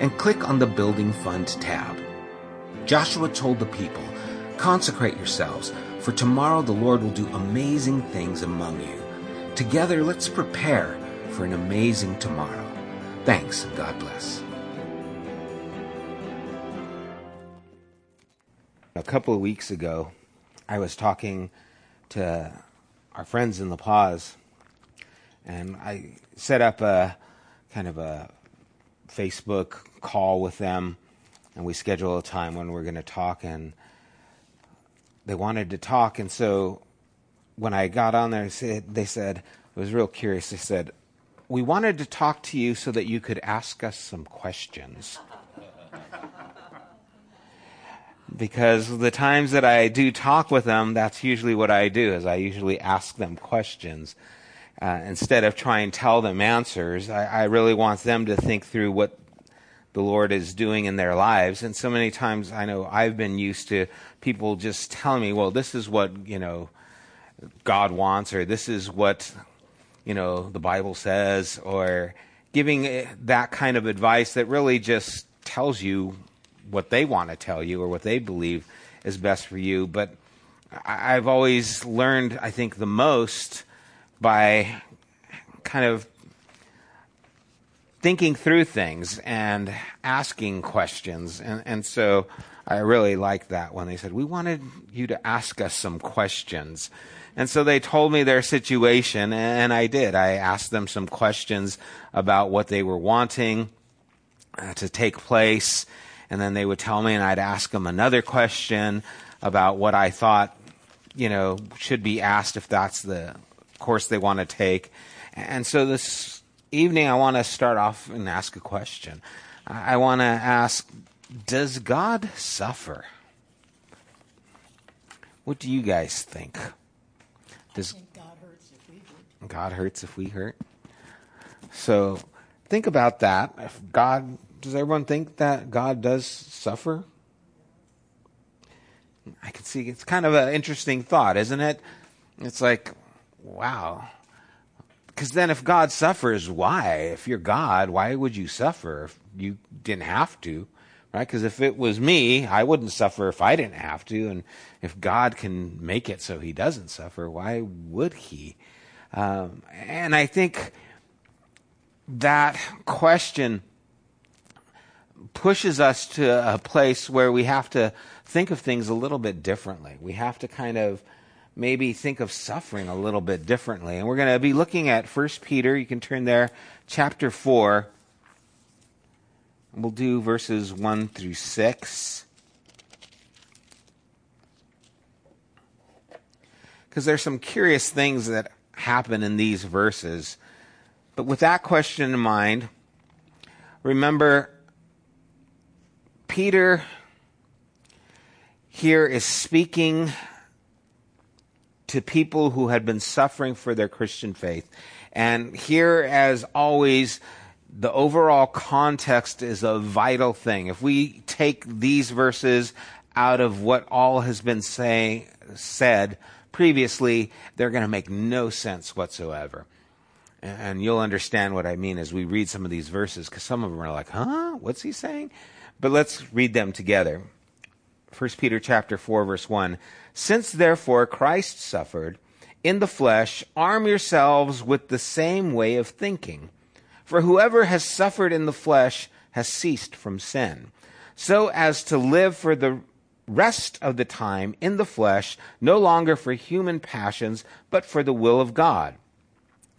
and click on the Building Fund tab. Joshua told the people, Consecrate yourselves, for tomorrow the Lord will do amazing things among you. Together, let's prepare for an amazing tomorrow. Thanks, and God bless. A couple of weeks ago, I was talking to our friends in La Paz, and I set up a kind of a Facebook call with them, and we schedule a time when we're going to talk. And they wanted to talk, and so when I got on there, they said, I was real curious. They said, We wanted to talk to you so that you could ask us some questions. because the times that I do talk with them, that's usually what I do, is I usually ask them questions. Uh, instead of trying to tell them answers, I, I really want them to think through what the Lord is doing in their lives. And so many times I know I've been used to people just telling me, well, this is what, you know, God wants, or this is what, you know, the Bible says, or giving that kind of advice that really just tells you what they want to tell you or what they believe is best for you. But I've always learned, I think, the most by kind of thinking through things and asking questions. And, and so I really liked that when they said, We wanted you to ask us some questions. And so they told me their situation, and I did. I asked them some questions about what they were wanting uh, to take place, and then they would tell me, and I'd ask them another question about what I thought, you know, should be asked if that's the course they want to take. And so this evening, I want to start off and ask a question. I want to ask Does God suffer? What do you guys think? Does God hurts if we hurt? God hurts if we hurt. So think about that. If God does everyone think that God does suffer? I can see it's kind of an interesting thought, isn't it? It's like, wow, because then if God suffers, why? If you're God, why would you suffer if you didn't have to? Right? Because if it was me, I wouldn't suffer if I didn't have to. And if God can make it so he doesn't suffer, why would he? Um, and I think that question pushes us to a place where we have to think of things a little bit differently. We have to kind of maybe think of suffering a little bit differently. And we're going to be looking at 1 Peter. You can turn there, chapter 4. We'll do verses 1 through 6. Because there's some curious things that happen in these verses. But with that question in mind, remember Peter here is speaking to people who had been suffering for their Christian faith. And here, as always, the overall context is a vital thing. If we take these verses out of what all has been say, said previously, they're going to make no sense whatsoever. And you'll understand what I mean as we read some of these verses, because some of them are like, huh? What's he saying? But let's read them together. 1 Peter chapter 4 verse 1. Since therefore Christ suffered in the flesh, arm yourselves with the same way of thinking. For whoever has suffered in the flesh has ceased from sin, so as to live for the rest of the time in the flesh, no longer for human passions, but for the will of God.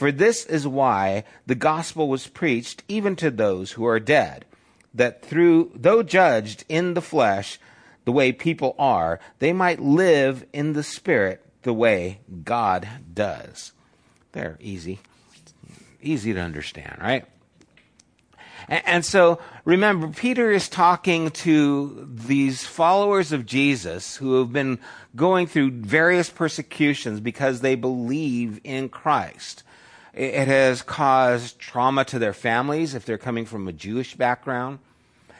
For this is why the gospel was preached even to those who are dead, that through, though judged in the flesh, the way people are, they might live in the spirit the way God does. They're easy. Easy to understand, right? And, and so remember, Peter is talking to these followers of Jesus who have been going through various persecutions because they believe in Christ. It has caused trauma to their families if they're coming from a Jewish background,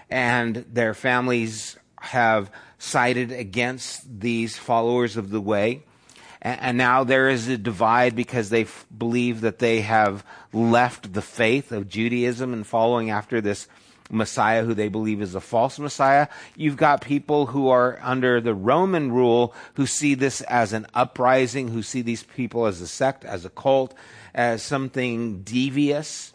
and their families have sided against these followers of the way. And now there is a divide because they believe that they have left the faith of Judaism and following after this Messiah who they believe is a false Messiah. You've got people who are under the Roman rule who see this as an uprising, who see these people as a sect, as a cult, as something devious.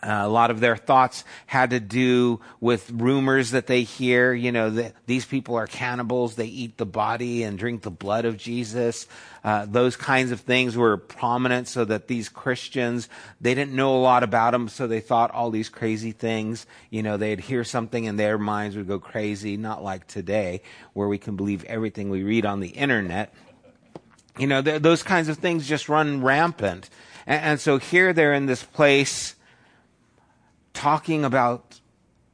Uh, a lot of their thoughts had to do with rumors that they hear, you know, that these people are cannibals, they eat the body and drink the blood of Jesus. Uh, those kinds of things were prominent so that these Christians, they didn't know a lot about them, so they thought all these crazy things. You know, they'd hear something and their minds would go crazy, not like today, where we can believe everything we read on the internet. You know, th- those kinds of things just run rampant. And, and so here they're in this place talking about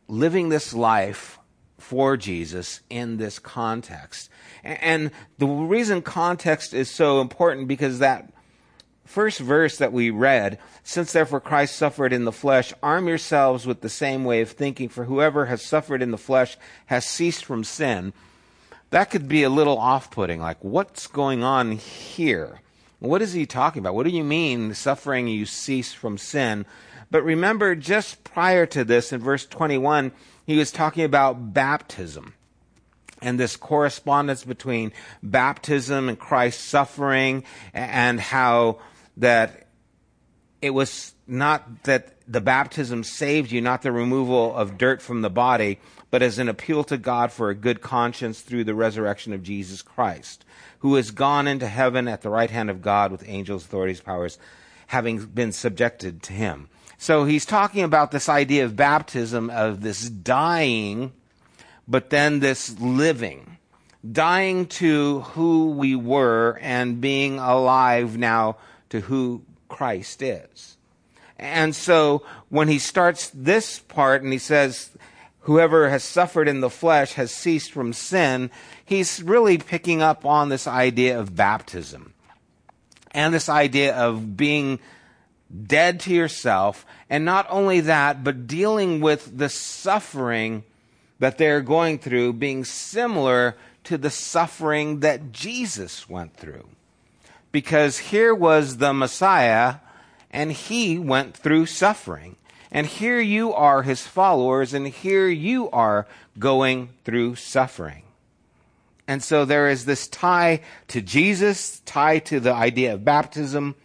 living this life for Jesus in this context. And the reason context is so important because that first verse that we read, since therefore Christ suffered in the flesh, arm yourselves with the same way of thinking, for whoever has suffered in the flesh has ceased from sin. That could be a little off putting, like, what's going on here? What is he talking about? What do you mean, suffering you cease from sin? But remember, just prior to this, in verse 21, he was talking about baptism and this correspondence between baptism and Christ's suffering and how that it was not that the baptism saved you, not the removal of dirt from the body, but as an appeal to God for a good conscience through the resurrection of Jesus Christ, who has gone into heaven at the right hand of God with angels, authorities, powers, having been subjected to him. So he's talking about this idea of baptism, of this dying, but then this living. Dying to who we were and being alive now to who Christ is. And so when he starts this part and he says, whoever has suffered in the flesh has ceased from sin, he's really picking up on this idea of baptism and this idea of being dead to yourself, and not only that, but dealing with the suffering that they're going through being similar to the suffering that Jesus went through. Because here was the Messiah, and he went through suffering. And here you are his followers, and here you are going through suffering. And so there is this tie to Jesus, tie to the idea of baptism,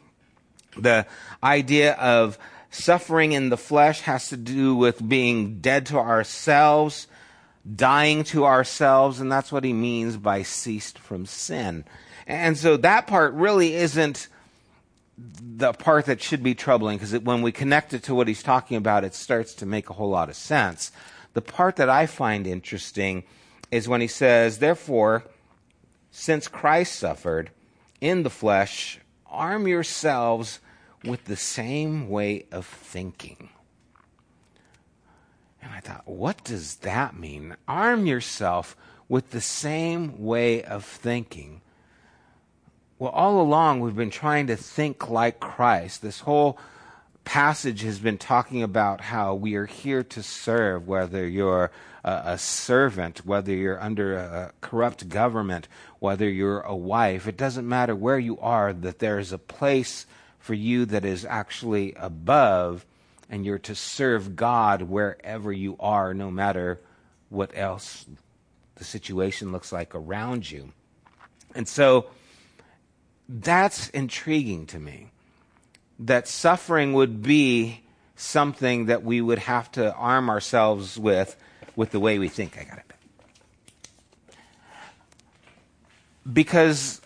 the idea of suffering in the flesh has to do with being dead to ourselves, dying to ourselves, and that's what he means by ceased from sin. And so that part really isn't the part that should be troubling because when we connect it to what he's talking about, it starts to make a whole lot of sense. The part that I find interesting is when he says, Therefore, since Christ suffered in the flesh, arm yourselves with the same way of thinking. And I thought, what does that mean? Arm yourself with the same way of thinking. Well, all along we've been trying to think like Christ. This whole passage has been talking about how we are here to serve, whether you're a, servant, whether you're under a corrupt government, whether you're a wife. It doesn't matter where you are, that there is a place for you that is actually above, and you're to serve God wherever you are, no matter what else the situation looks like around you. And so that's intriguing to me that suffering would be something that we would have to arm ourselves with with the way we think. I got it. Because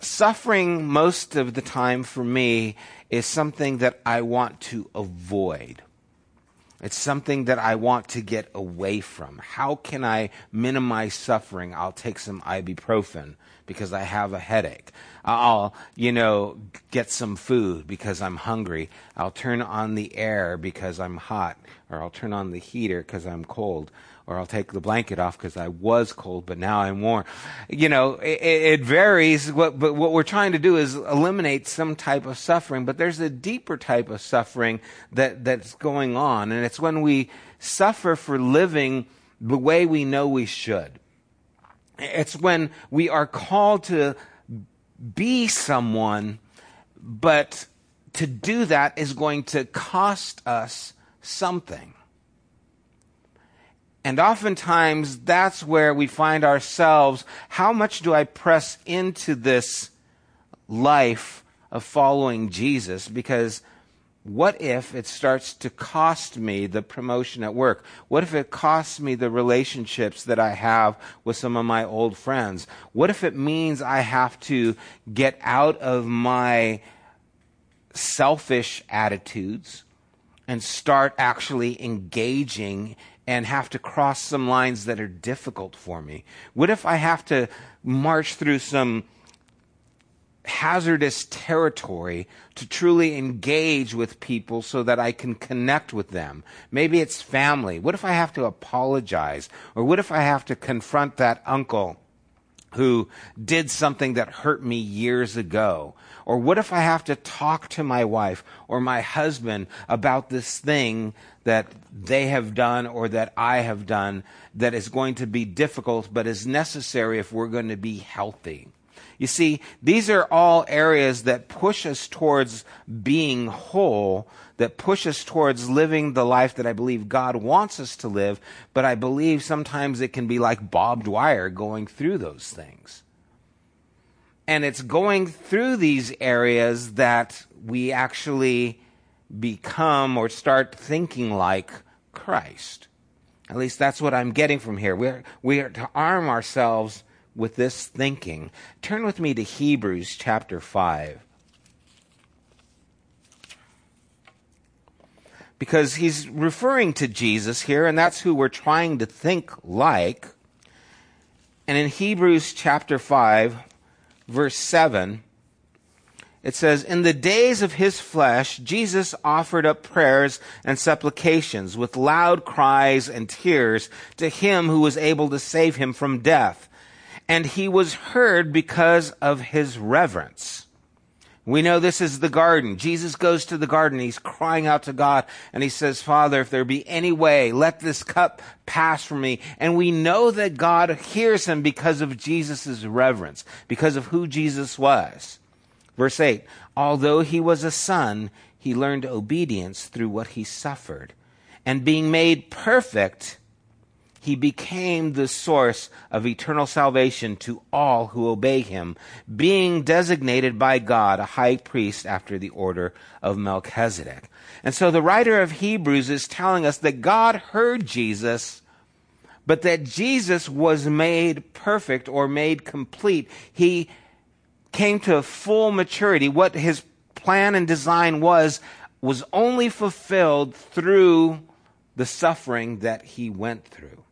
suffering most of the time for me is something that I want to avoid. It's something that I want to get away from. How can I minimize suffering? I'll take some ibuprofen because I have a headache. I'll, you know, get some food because I'm hungry. I'll turn on the air because I'm hot, or I'll turn on the heater because I'm cold, or I'll take the blanket off because I was cold, but now I'm warm. You know, it, it varies, but what we're trying to do is eliminate some type of suffering, but there's a deeper type of suffering that, that's going on, and it's when we suffer for living the way we know we should. It's when we are called to be someone, but to do that is going to cost us something. And oftentimes that's where we find ourselves. How much do I press into this life of following Jesus? Because what if it starts to cost me the promotion at work? What if it costs me the relationships that I have with some of my old friends? What if it means I have to get out of my selfish attitudes and start actually engaging and have to cross some lines that are difficult for me? What if I have to march through some hazardous territory to truly engage with people so that I can connect with them. Maybe it's family. What if I have to apologize? Or what if I have to confront that uncle who did something that hurt me years ago? Or what if I have to talk to my wife or my husband about this thing that they have done or that I have done that is going to be difficult but is necessary if we're going to be healthy? You see, these are all areas that push us towards being whole, that push us towards living the life that I believe God wants us to live, but I believe sometimes it can be like barbed wire going through those things. And it's going through these areas that we actually become or start thinking like Christ. At least that's what I'm getting from here. We're, we are to arm ourselves with this thinking, turn with me to Hebrews chapter 5. Because he's referring to Jesus here, and that's who we're trying to think like. And in Hebrews chapter 5, verse 7, it says, In the days of his flesh, Jesus offered up prayers and supplications with loud cries and tears to him who was able to save him from death and he was heard because of his reverence. We know this is the garden. Jesus goes to the garden. He's crying out to God and he says, Father, if there be any way, let this cup pass from me. And we know that God hears him because of Jesus' reverence, because of who Jesus was. Verse 8, although he was a son, he learned obedience through what he suffered. And being made perfect, he became the source of eternal salvation to all who obey him, being designated by God a high priest after the order of Melchizedek. And so the writer of Hebrews is telling us that God heard Jesus, but that Jesus was made perfect or made complete. He came to full maturity. What his plan and design was, was only fulfilled through the suffering that he went through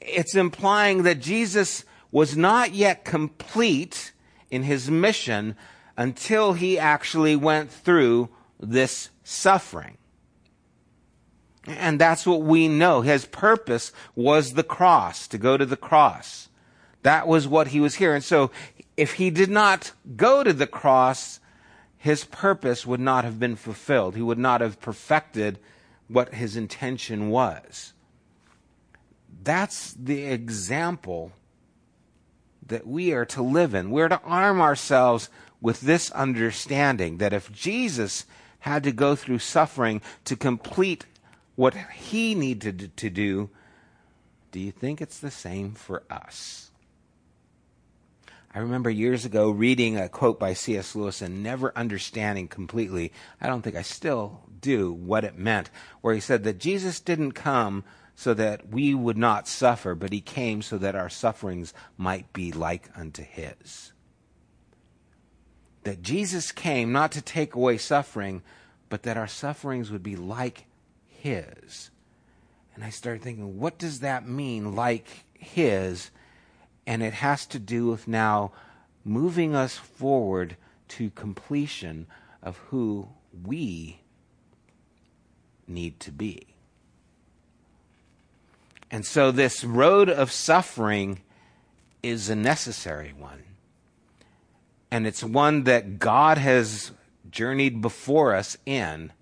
it's implying that Jesus was not yet complete in his mission until he actually went through this suffering. And that's what we know. His purpose was the cross, to go to the cross. That was what he was here. And so if he did not go to the cross, his purpose would not have been fulfilled. He would not have perfected what his intention was. That's the example that we are to live in. We're to arm ourselves with this understanding that if Jesus had to go through suffering to complete what he needed to do, do you think it's the same for us? I remember years ago reading a quote by C.S. Lewis and never understanding completely, I don't think I still do, what it meant, where he said that Jesus didn't come so that we would not suffer, but he came so that our sufferings might be like unto his. That Jesus came not to take away suffering, but that our sufferings would be like his. And I started thinking, what does that mean, like his? And it has to do with now moving us forward to completion of who we need to be. And so this road of suffering is a necessary one. And it's one that God has journeyed before us in.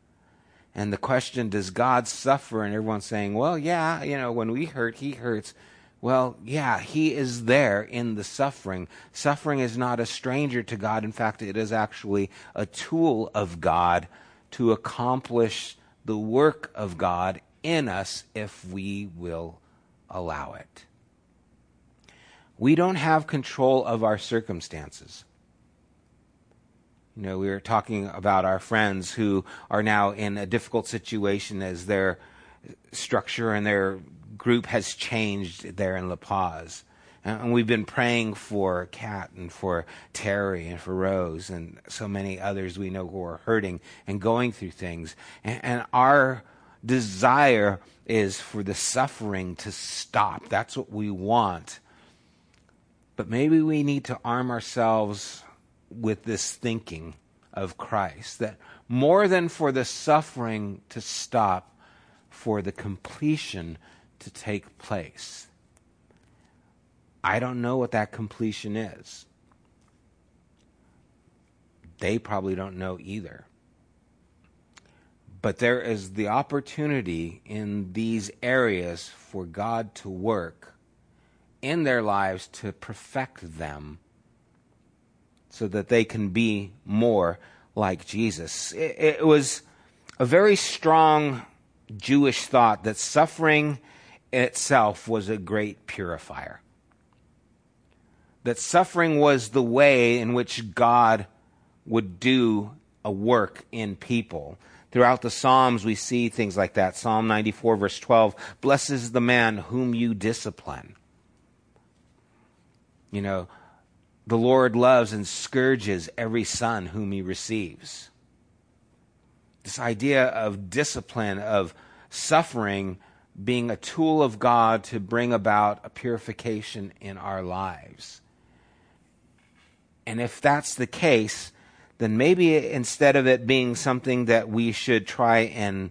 And the question, does God suffer? And everyone's saying, well, yeah, you know, when we hurt, he hurts. Well, yeah, he is there in the suffering. Suffering is not a stranger to God. In fact, it is actually a tool of God to accomplish the work of God in us if we will allow it. We don't have control of our circumstances. You know, we were talking about our friends who are now in a difficult situation as their structure and their group has changed there in La Paz. And we've been praying for Kat and for Terry and for Rose and so many others we know who are hurting and going through things. And, and our desire is for the suffering to stop. That's what we want. But maybe we need to arm ourselves with this thinking of Christ that more than for the suffering to stop, for the completion to take place. I don't know what that completion is. They probably don't know either. But there is the opportunity in these areas for God to work in their lives to perfect them so that they can be more like Jesus. It, it, was a very strong Jewish thought that suffering itself was a great purifier. That suffering was the way in which God would do a work in people. Throughout the Psalms, we see things like that. Psalm 94, verse 12 Blessed is the man whom you discipline. You know, the Lord loves and scourges every son whom he receives. This idea of discipline, of suffering, being a tool of God to bring about a purification in our lives. And if that's the case, then maybe instead of it being something that we should try and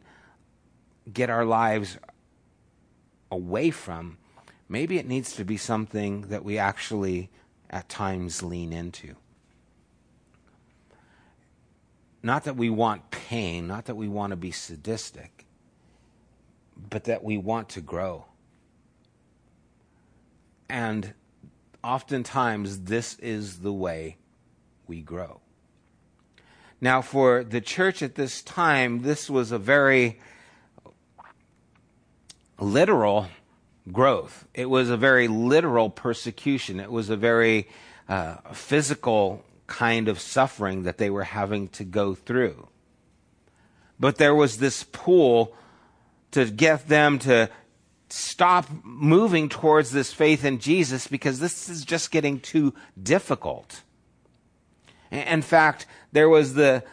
get our lives away from, maybe it needs to be something that we actually at times lean into. Not that we want pain, not that we want to be sadistic, but that we want to grow. And oftentimes, this is the way we grow. Now, for the church at this time, this was a very literal growth. It was a very literal persecution. It was a very uh, physical kind of suffering that they were having to go through. But there was this pull to get them to stop moving towards this faith in Jesus because this is just getting too difficult. In fact, there was the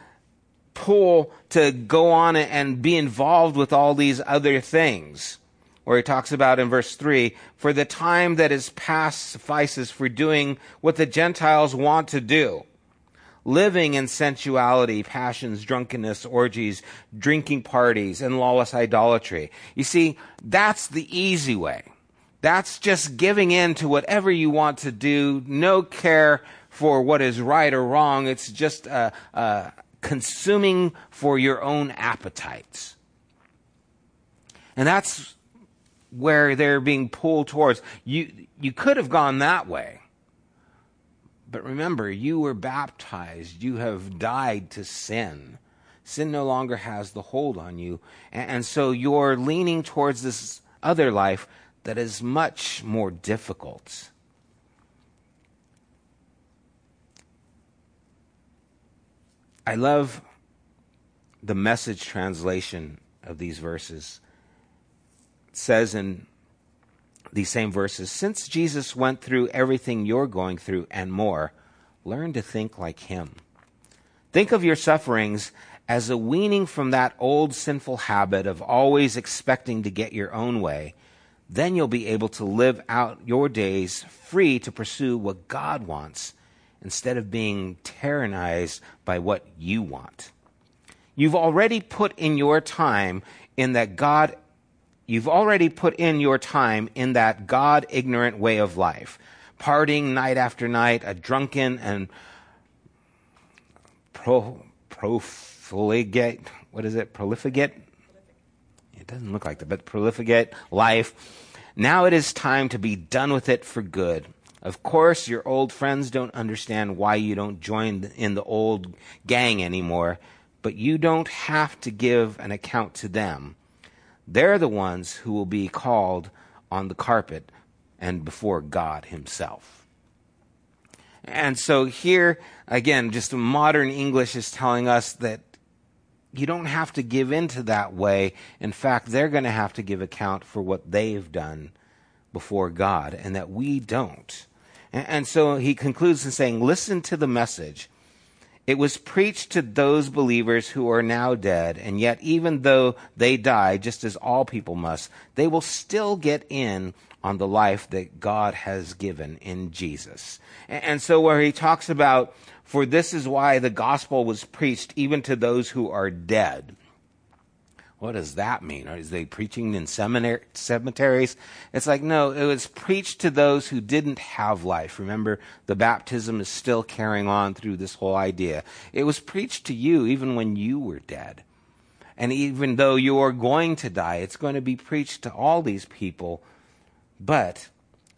pull to go on and be involved with all these other things. Where he talks about in verse 3 For the time that is past suffices for doing what the Gentiles want to do. living in sensuality, passions, drunkenness, orgies, drinking parties, and lawless idolatry. You see, that's the easy way. That's just giving in to whatever you want to do, no care for what is right or wrong. It's just uh, uh, consuming for your own appetites. And that's where they're being pulled towards. You, you could have gone that way. But remember, you were baptized. You have died to sin. Sin no longer has the hold on you. And, and so you're leaning towards this other life that is much more difficult. I love the message translation of these verses. It says in these same verses Since Jesus went through everything you're going through and more, learn to think like him. Think of your sufferings as a weaning from that old sinful habit of always expecting to get your own way. Then you'll be able to live out your days free to pursue what God wants instead of being tyrannized by what you want. You've already put in your time in that God You've already put in your time in that God ignorant way of life, partying night after night, a drunken and pro, profligate, what is it, profligate? It doesn't look like that, but profligate life. Now it is time to be done with it for good. Of course, your old friends don't understand why you don't join in the old gang anymore, but you don't have to give an account to them. They're the ones who will be called on the carpet and before God Himself. And so here, again, just modern English is telling us that you don't have to give in to that way. In fact, they're going to have to give account for what they've done before God, and that we don't. And, so he concludes in saying, Listen to the message. It was preached to those believers who are now dead, and yet, even though they die, just as all people must, they will still get in on the life that God has given in Jesus. And so, where he talks about, for this is why the gospel was preached even to those who are dead. What does that mean? Is they preaching in cemeteries? It's like, no, it was preached to those who didn't have life. Remember, the baptism is still carrying on through this whole idea. It was preached to you even when you were dead. And even though you are going to die, it's going to be preached to all these people. But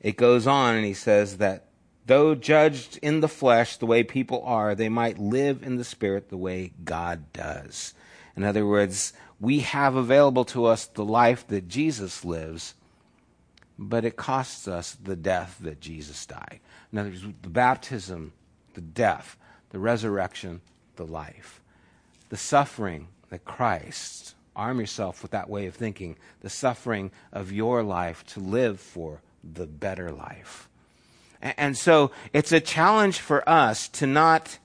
it goes on and he says that though judged in the flesh the way people are, they might live in the spirit the way God does. In other words, we have available to us the life that Jesus lives, but it costs us the death that Jesus died. In other words, the baptism, the death, the resurrection, the life, the suffering that Christ, arm yourself with that way of thinking, the suffering of your life to live for the better life. And so it's a challenge for us to not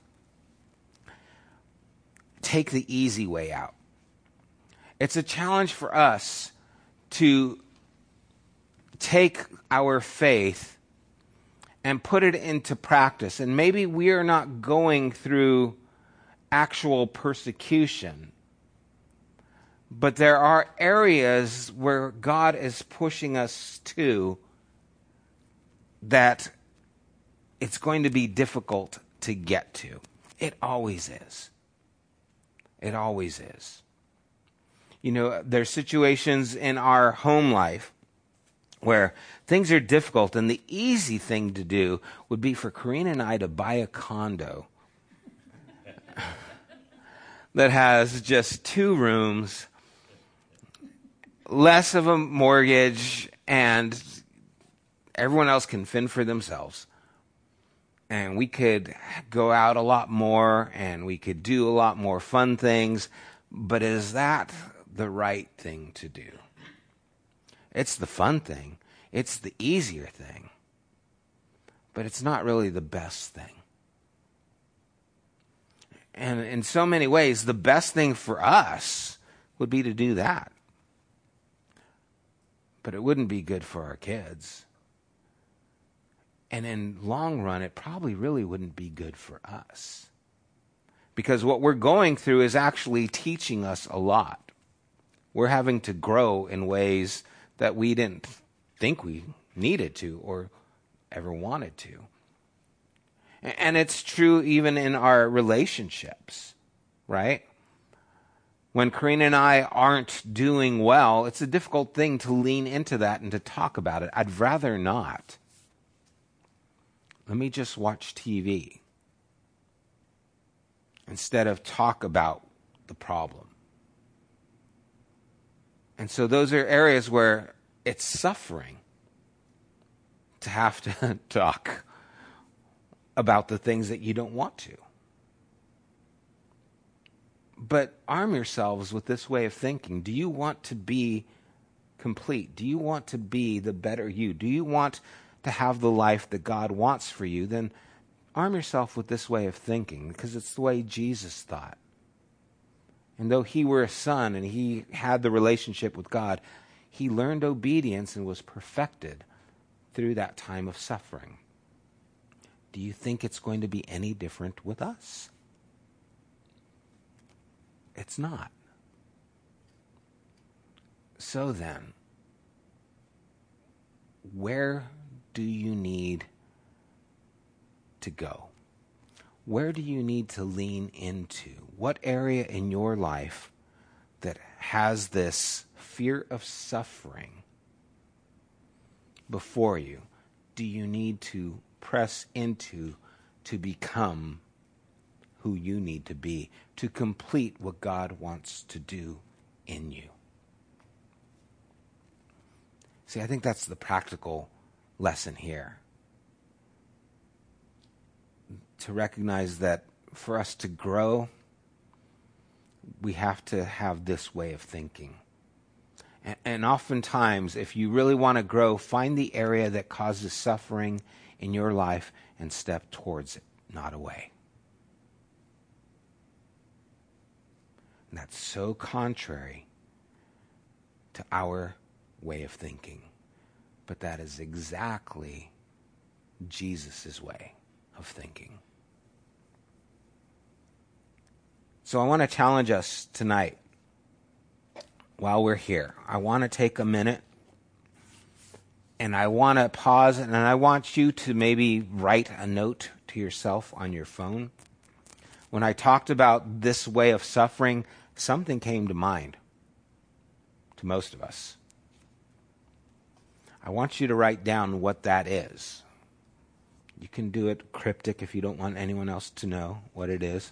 take the easy way out. It's a challenge for us to take our faith and put it into practice. And maybe we are not going through actual persecution, but there are areas where God is pushing us to that it's going to be difficult to get to. It always is. It always is. You know, there's situations in our home life where things are difficult, and the easy thing to do would be for Karina and I to buy a condo that has just two rooms, less of a mortgage, and everyone else can fend for themselves. And we could go out a lot more and we could do a lot more fun things. But is that the right thing to do. It's the fun thing, it's the easier thing, but it's not really the best thing. And in so many ways, the best thing for us would be to do that. But it wouldn't be good for our kids. And in long run, it probably really wouldn't be good for us. Because what we're going through is actually teaching us a lot. We're having to grow in ways that we didn't think we needed to or ever wanted to. And it's true even in our relationships, right? When Karina and I aren't doing well, it's a difficult thing to lean into that and to talk about it. I'd rather not. Let me just watch TV instead of talk about the problem. And so those are areas where it's suffering to have to talk about the things that you don't want to. But arm yourselves with this way of thinking. Do you want to be complete? Do you want to be the better you? Do you want to have the life that God wants for you? Then arm yourself with this way of thinking because it's the way Jesus thought. And though he were a son and he had the relationship with God, he learned obedience and was perfected through that time of suffering. Do you think it's going to be any different with us? It's not. So then, where do you need to go? Where do you need to lean into? What area in your life that has this fear of suffering before you do you need to press into to become who you need to be, to complete what God wants to do in you. See, I think that's the practical lesson here. To recognize that for us to grow, we have to have this way of thinking. And, and oftentimes, if you really want to grow, find the area that causes suffering in your life and step towards it, not away. And that's so contrary to our way of thinking. But that is exactly Jesus' way of thinking. So I want to challenge us tonight while we're here. I want to take a minute and I want to pause and I want you to maybe write a note to yourself on your phone. When I talked about this way of suffering, something came to mind to most of us. I want you to write down what that is. You can do it cryptic if you don't want anyone else to know what it is.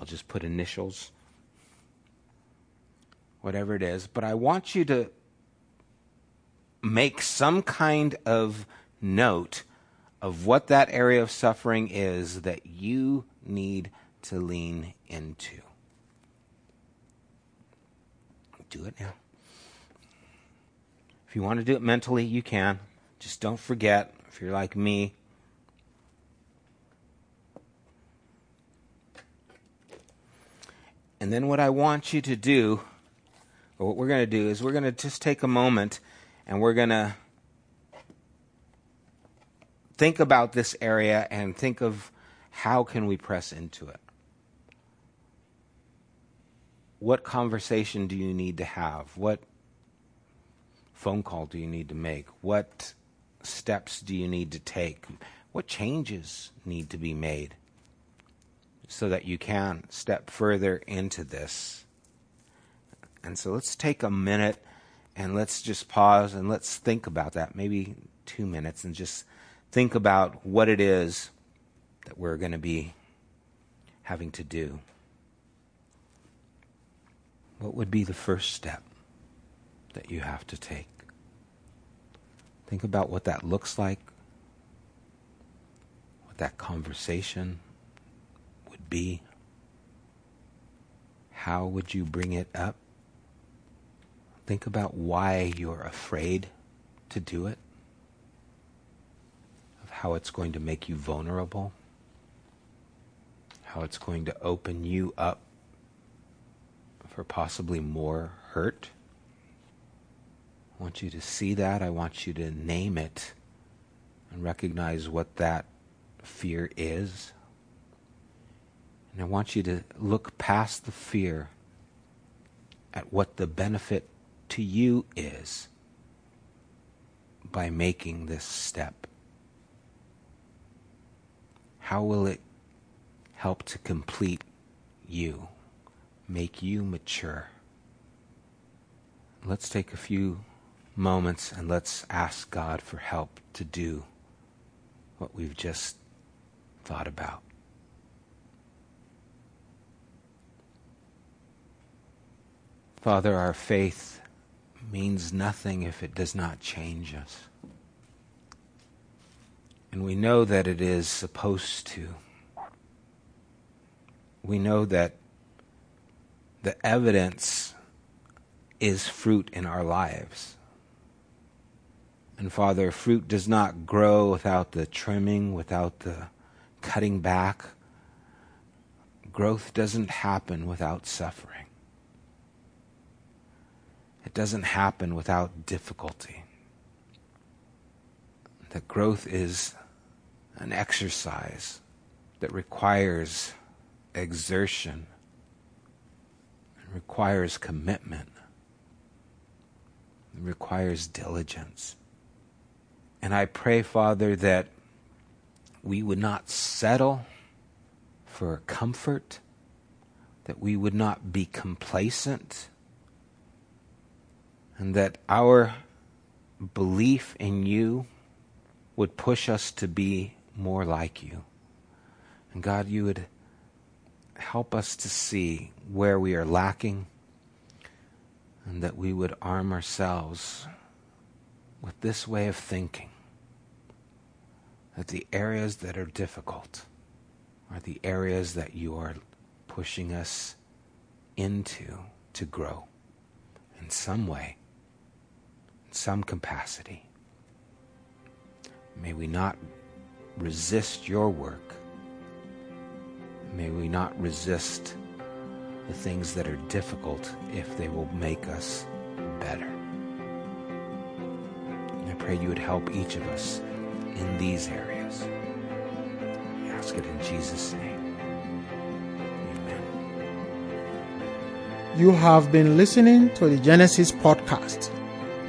I'll just put initials, whatever it is. But I want you to make some kind of note of what that area of suffering is that you need to lean into. Do it now. If you want to do it mentally, you can. Just don't forget, if you're like me, And then what I want you to do, or what we're going to do, is we're going to just take a moment and we're going to think about this area and think of how can we press into it. What conversation do you need to have? What phone call do you need to make? What steps do you need to take? What changes need to be made so that you can step further into this? And so let's take a minute and let's just pause and let's think about that, maybe two minutes, and just think about what it is that we're going to be having to do. What would be the first step that you have to take? Think about what that looks like, what that conversation be. How would you bring it up? Think about why you're afraid to do it, of how it's going to make you vulnerable, how it's going to open you up for possibly more hurt. I want you to see that. I want you to name it and recognize what that fear is. And I want you to look past the fear at what the benefit to you is by making this step. How will it help to complete you, make you mature? Let's take a few moments and let's ask God for help to do what we've just thought about. Father, our faith means nothing if it does not change us. And we know that it is supposed to. We know that the evidence is fruit in our lives. And Father, fruit does not grow without the trimming, without the cutting back. Growth doesn't happen without suffering. It doesn't happen without difficulty. That growth is an exercise that requires exertion, it requires commitment, it requires diligence. And I pray, Father, that we would not settle for comfort, that we would not be complacent and that our belief in you would push us to be more like you. And God, you would help us to see where we are lacking and that we would arm ourselves with this way of thinking that the areas that are difficult are the areas that you are pushing us into to grow in some way some capacity. May we not resist your work. May we not resist the things that are difficult if they will make us better. I pray you would help each of us in these areas. Ask it in Jesus' name. Amen. You have been listening to the Genesis podcast